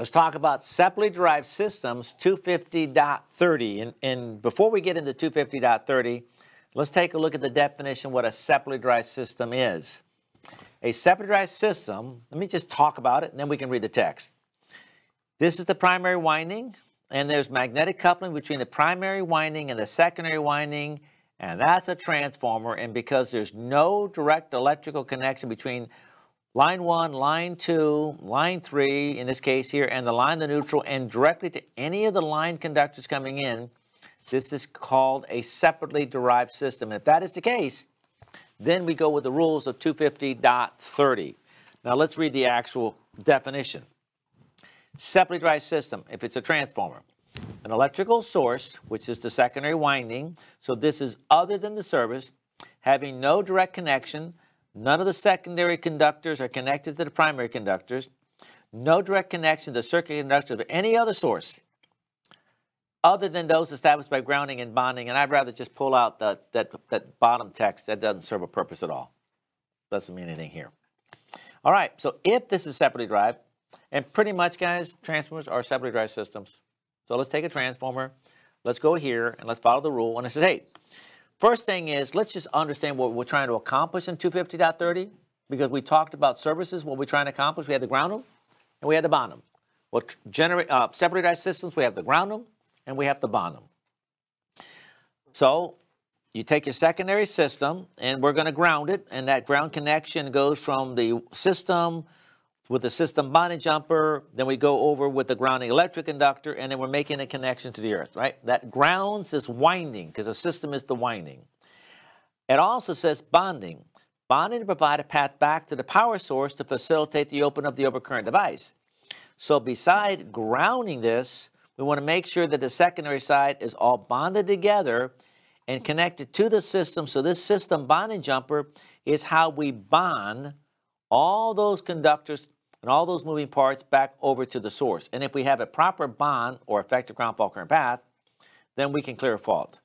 Let's talk about separately derived systems 250.30. And, and before we get into 250.30, let's take a look at the definition what a separately derived system is. A separately derived system, let me just talk about it and then we can read the text. This is the primary winding, and there's magnetic coupling between the primary winding and the secondary winding, and that's a transformer. And because there's no direct electrical connection between line 1, line 2, line 3, in this case here, and the line the neutral, and directly to any of the line conductors coming in, this is called a separately derived system. If that is the case, then we go with the rules of 250.30. Now let's read the actual definition. Separately derived system, if it's a transformer. An electrical source, which is the secondary winding, so this is other than the service, having no direct connection, none of the secondary conductors are connected to the primary conductors, no direct connection to circuit conductors of any other source other than those established by grounding and bonding, and I'd rather just pull out the, that, that bottom text. That doesn't serve a purpose at all. Doesn't mean anything here. All right, so if this is separately derived, and pretty much, guys, transformers are separately derived systems. So let's take a transformer. Let's go here and let's follow the rule. And it says, hey, first thing is let's just understand what we're trying to accomplish in 250.30 because we talked about services, what we're trying to accomplish. We had to ground them and we had to bond them. We'll generate, uh, separately derived systems, we have to ground them and we have to bond them. So you take your secondary system and we're going to ground it and that ground connection goes from the system with the system bonding jumper, then we go over with the grounding electric conductor, and then we're making a connection to the earth, right? That grounds this winding, because the system is the winding. It also says bonding. Bonding to provide a path back to the power source to facilitate the open of the overcurrent device. So beside grounding this, we want to make sure that the secondary side is all bonded together and connected to the system. So this system bonding jumper is how we bond all those conductors and all those moving parts back over to the source. And if we have a proper bond or effective ground fault current path, then we can clear a fault.